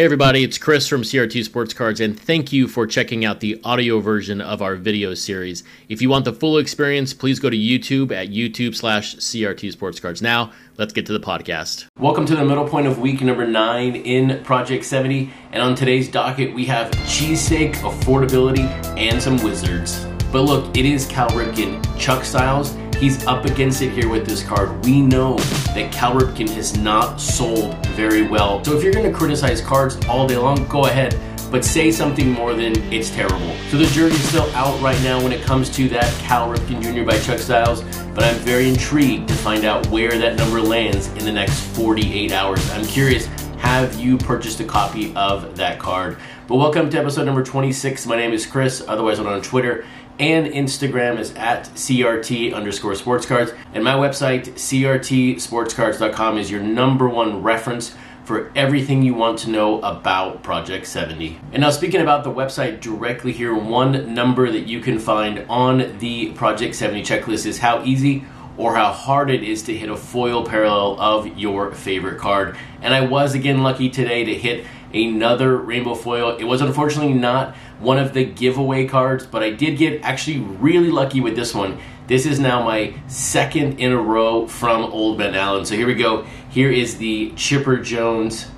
Hey everybody, it's Chris from CRT Sports Cards, and thank you for checking out the audio version of our video series. If you want the full experience, please go to YouTube at YouTube slash CRT Sports Cards. Now, let's get to the podcast. Welcome to the middle point of week number nine in Project 70, and on today's docket, we have cheesesteak, affordability, and some wizards. But look, it is Cal Ripken, Chuck Styles, He's up against it here with this card. We know that Cal Ripken has not sold very well. So if you're going to criticize cards all day long, go ahead but say something more than it's terrible. So the jersey's still out right now when it comes to that Cal Ripken Jr. by Chuck Styles, but I'm very intrigued to find out where that number lands in the next 48 hours. I'm curious, have you purchased a copy of that card? But welcome to episode number 26. My name is Chris, otherwise I'm on Twitter and Instagram is at CRT underscore sports cards. And my website, CRTsportscards.com, is your number one reference for everything you want to know about Project 70. And now, speaking about the website directly here, one number that you can find on the Project 70 checklist is how easy or how hard it is to hit a foil parallel of your favorite card. And I was again lucky today to hit another rainbow foil. It was unfortunately not one of the giveaway cards, but I did get actually really lucky with this one. This is now my second in a row from Old Man Allen. So here we go. Here is the Chipper Jones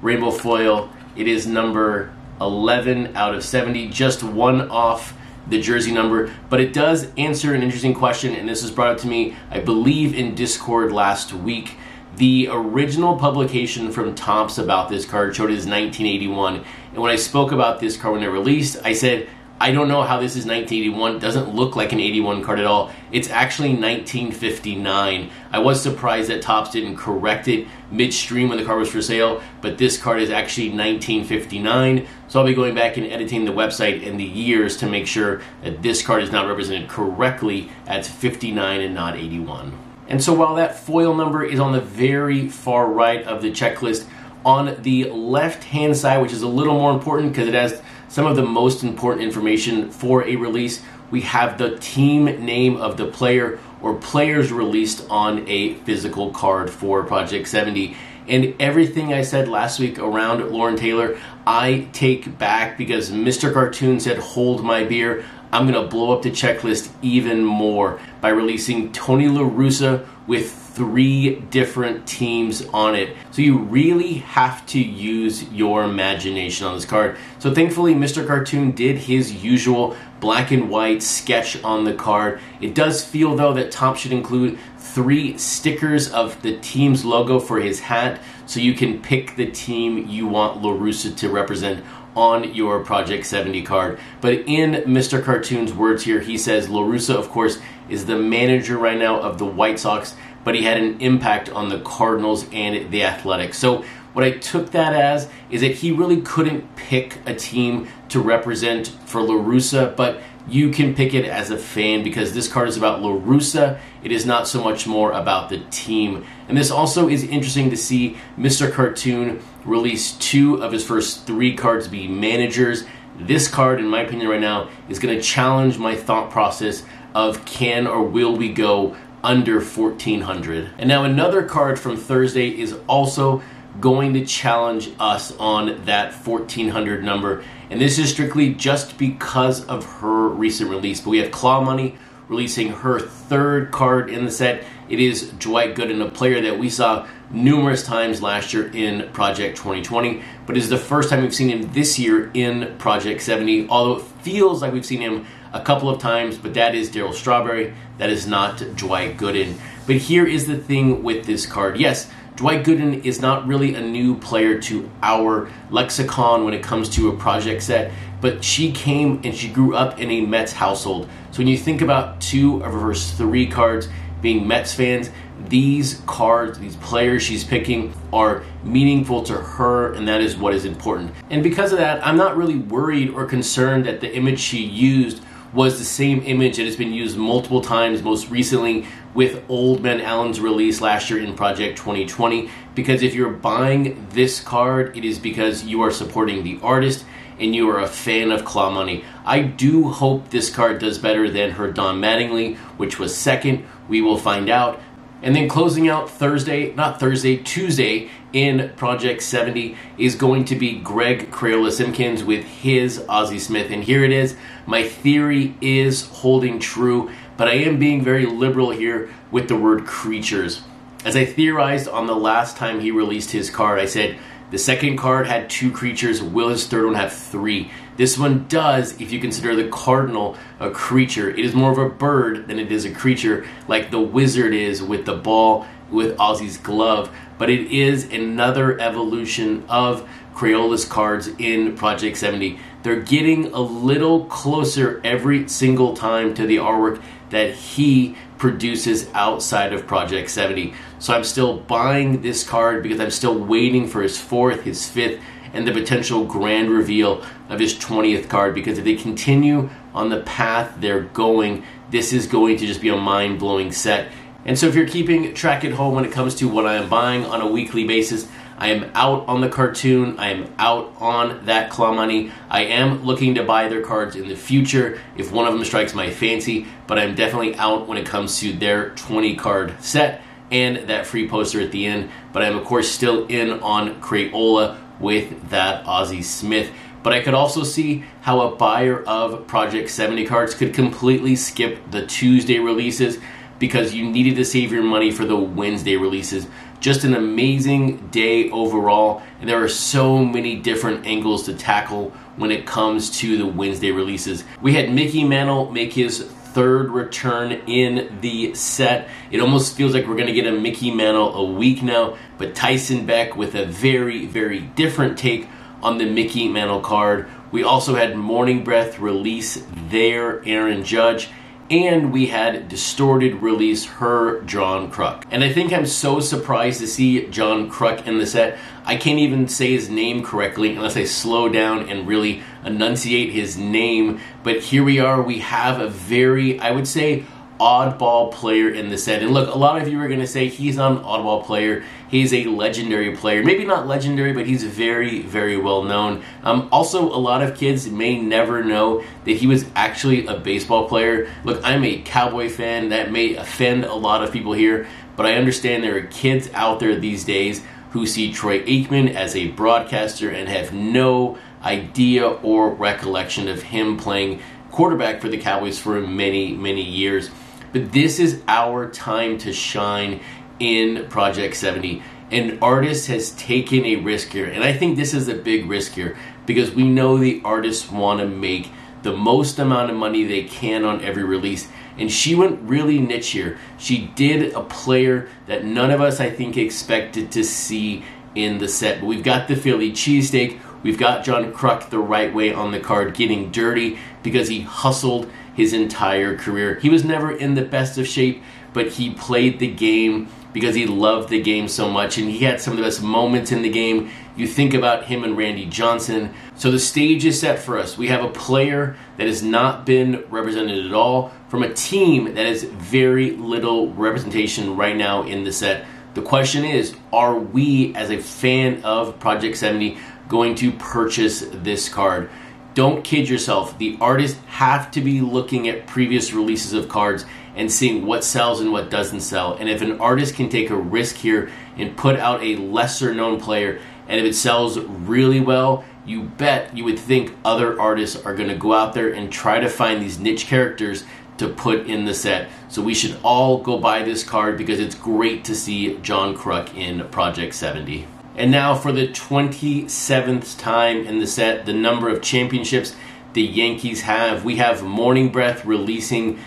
rainbow foil. It is number 11 out of 70, just one off the jersey number, but it does answer an interesting question, and this was brought up to me, I believe, in Discord last week. The original publication from Topps about this card showed it as 1981. And when I spoke about this card when it released, I said, I don't know how this is 1981. It doesn't look like an 81 card at all. It's actually 1959. I was surprised that Topps didn't correct it midstream when the card was for sale, but this card is actually 1959. So I'll be going back and editing the website and the years to make sure that this card is not represented correctly as 59 and not 81. And so while that foil number is on the very far right of the checklist, on the left hand side, which is a little more important because it has some of the most important information for a release, we have the team name of the player or players released on a physical card for Project 70. And everything I said last week around Lauren Taylor, I take back because Mr. Cartoon said, Hold my beer. I'm going to blow up the checklist even more by releasing Tony La Russa with three different teams on it. So you really have to use your imagination on this card. So thankfully, Mr. Cartoon did his usual black and white sketch on the card. It does feel though that Topps should include three stickers of the team's logo for his hat so you can pick the team you want La Russa to represent on your Project 70 card. But in Mr. Cartoon's words here, he says La Russa, of course, is the manager right now of the White Sox, but he had an impact on the Cardinals and the Athletics. So what I took that as is that he really couldn't pick a team to represent for La Russa, but you can pick it as a fan because this card is about La Russa. It is not so much more about the team. And this also is interesting to see Mr. Cartoon release two of his first three cards be managers. This card, in my opinion, right now, is going to challenge my thought process of can or will we go under 1400. And now another card from Thursday is also going to challenge us on that 1400 number. And this is strictly just because of her recent release. But we have Claw Money releasing her third card in the set. It is Dwight Gooden, a player that we saw numerous times last year in Project 2020, but is the first time we've seen him this year in Project 70, although it feels like we've seen him a couple of times, but that is Daryl Strawberry. That is not Dwight Gooden. But here is the thing with this card. Yes, Dwight Gooden is not really a new player to our lexicon when it comes to a project set, but she came and she grew up in a Mets household. So when you think about two of her three cards being Mets fans, these cards, these players she's picking are meaningful to her, and that is what is important. And because of that, I'm not really worried or concerned that the image she used was the same image that has been used multiple times, most recently with Old Man Allen's release last year in Project 2020. Because if you're buying this card, it is because you are supporting the artist and you are a fan of Claw Money. I do hope this card does better than her Don Mattingly, which was second. We will find out. And then closing out Thursday, not Thursday, Tuesday in Project 70 is going to be Greg Crayola Simkins with his Ozzie Smith. And here it is. My theory is holding true, but I am being very liberal here with the word creatures. As I theorized on the last time he released his card, I said the second card had two creatures, will his third one have three? This one does if you consider the cardinal a creature. It is more of a bird than it is a creature, like the wizard is with the ball with Ozzie's glove. But it is another evolution of Crayola's cards in Project 70. They're getting a little closer every single time to the artwork that he produces outside of Project 70. So I'm still buying this card because I'm still waiting for his fourth, his fifth, and the potential grand reveal of his 20th card because if they continue on the path they're going, this is going to just be a mind blowing set. And so, if you're keeping track at home when it comes to what I am buying on a weekly basis, I am out on the cartoon. I am out on that claw money. I am looking to buy their cards in the future if one of them strikes my fancy, but I'm definitely out when it comes to their 20 card set and that free poster at the end. But I'm, of course, still in on Crayola with that Ozzie Smith. But I could also see how a buyer of Project 70 cards could completely skip the Tuesday releases because you needed to save your money for the Wednesday releases. Just an amazing day overall, and there are so many different angles to tackle when it comes to the Wednesday releases. We had Mickey Mantle make his third return in the set. It almost feels like we're going to get a Mickey Mantle a week now, but Tyson Beck with a very, very different take on the Mickey Mantle card. We also had Morning Breath release their Aaron Judge and we had Distorted release her John Kruk. And I think I'm so surprised to see John Kruk in the set. I can't even say his name correctly unless I slow down and really enunciate his name. But here we are, we have a very, I would say, oddball player in the set. And look, a lot of you are going to say he's an oddball player. He's a legendary player. Maybe not legendary, but he's very, very well known. Um, also, a lot of kids may never know that he was actually a baseball player. Look, I'm a Cowboy fan. That may offend a lot of people here, but I understand there are kids out there these days who see Troy Aikman as a broadcaster and have no idea or recollection of him playing quarterback for the Cowboys for many, many years. But this is our time to shine in Project 70. An artist has taken a risk here, and I think this is a big risk here because we know the artists want to make the most amount of money they can on every release. And she went really niche here. She did a player that none of us, I think, expected to see in the set. But we've got the Philly cheesesteak. We've got John Kruk the right way on the card, getting dirty because he hustled his entire career. He was never in the best of shape, but he played the game because he loved the game so much and he had some of the best moments in the game. You think about him and Randy Johnson. So the stage is set for us. We have a player that has not been represented at all from a team that has very little representation right now in the set. The question is, are we as a fan of Project 70 going to purchase this card? Don't kid yourself. The artists have to be looking at previous releases of cards and seeing what sells and what doesn't sell. And if an artist can take a risk here and put out a lesser known player, and if it sells really well, you bet you would think other artists are going to go out there and try to find these niche characters to put in the set. So we should all go buy this card because it's great to see John Kruk in Project 70. And now for the 27th time in the set, the number of championships the Yankees have. We have Morning Breath releasing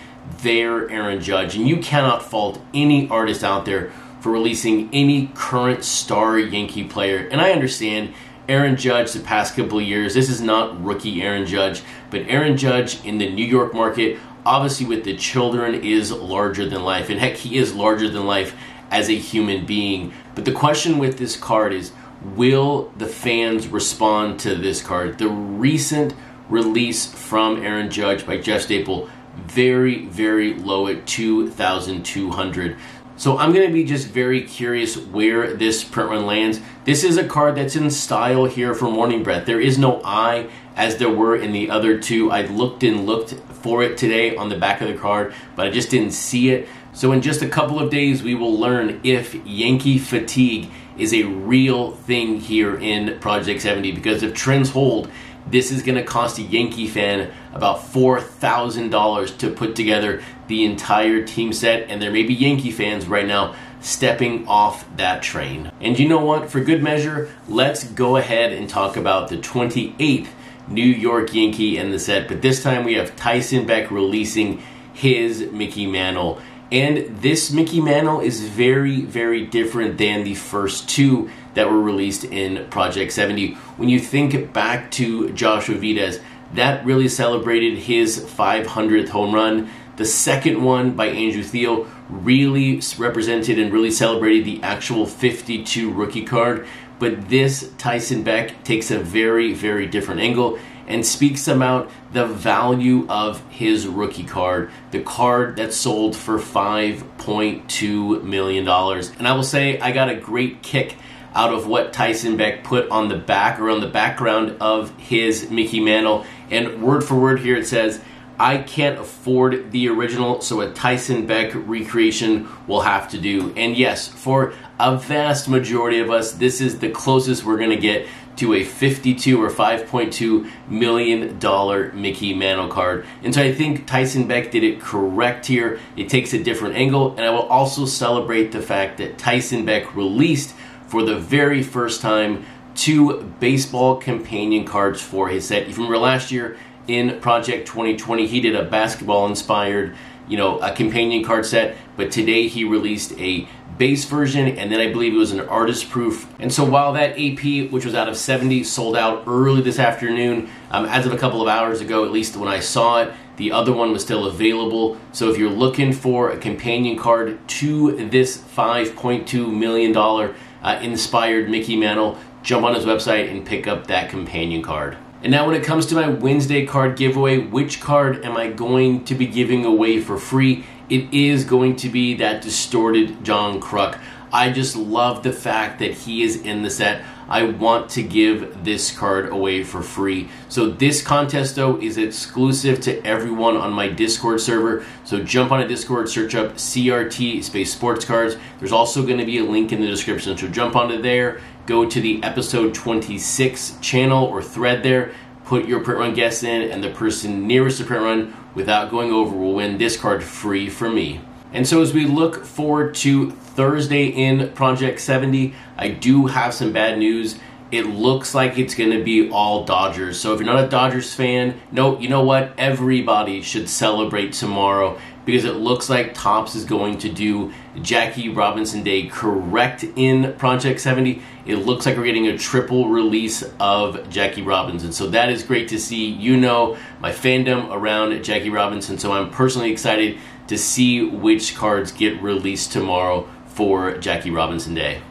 their Aaron Judge. And you cannot fault any artist out there for releasing any current star Yankee player. And I understand Aaron Judge the past couple years, this is not rookie Aaron Judge, but Aaron Judge in the New York market, obviously with the children, is larger than life. And heck, he is larger than life as a human being. But the question with this card is will the fans respond to this card? The recent release from Aaron Judge by Jeff Staple, very, very low at 2,200. So I'm going to be just very curious where this print run lands. This is a card that's in style here for Morning Breath. There is no eye as there were in the other two. I looked and looked for it today on the back of the card, but I just didn't see it. So, in just a couple of days, we will learn if Yankee fatigue is a real thing here in Project 70. Because if trends hold, this is going to cost a Yankee fan about $4,000 to put together the entire team set. And there may be Yankee fans right now stepping off that train. And you know what? For good measure, let's go ahead and talk about the 28th New York Yankee in the set. But this time we have Tyson Beck releasing his Mickey Mantle. And this Mickey Mantle is very, very different than the first two that were released in Project 70. When you think back to Joshua Vides, that really celebrated his 500th home run. The second one by Andrew Thiel really represented and really celebrated the actual 52 rookie card. But this Tyson Beck takes a very, very different angle and speaks about the value of his rookie card, the card that sold for $5.2 million. And I will say, I got a great kick out of what Tyson Beck put on the back or on the background of his Mickey Mantle. And word for word here it says, I can't afford the original, so a Tyson Beck recreation will have to do. And yes, for a vast majority of us, this is the closest we're going to get to a 52 or 5.2 million dollar Mickey Mantle card. And so I think Tyson Beck did it correct here. It takes a different angle, and I will also celebrate the fact that Tyson Beck released for the very first time two baseball companion cards for his set. If you remember last year, in Project 2020. He did a basketball inspired, you know, a companion card set, but today he released a base version and then I believe it was an artist proof. And so while that AP, which was out of 70, sold out early this afternoon, um, as of a couple of hours ago, at least when I saw it, the other one was still available. So if you're looking for a companion card to this $5.2 million uh, inspired Mickey Mantle, jump on his website and pick up that companion card. And now, when it comes to my Wednesday card giveaway, which card am I going to be giving away for free? It is going to be that distorted John Kruk. I just love the fact that he is in the set. I want to give this card away for free. So this contest though is exclusive to everyone on my Discord server. So jump on a Discord, search up CRT space sports cards. There's also going to be a link in the description. So jump onto there, go to the episode 26 channel or thread there, put your print run guess in, and the person nearest the print run without going over will win this card free for me. And so as we look forward to Thursday in Project 70, I do have some bad news. It looks like it's going to be all Dodgers. So if you're not a Dodgers fan, no, you know what? Everybody should celebrate tomorrow because it looks like Topps is going to do Jackie Robinson Day correct in Project 70. It looks like we're getting a triple release of Jackie Robinson. So that is great to see. You know my fandom around Jackie Robinson. So I'm personally excited to see which cards get released tomorrow for Jackie Robinson Day.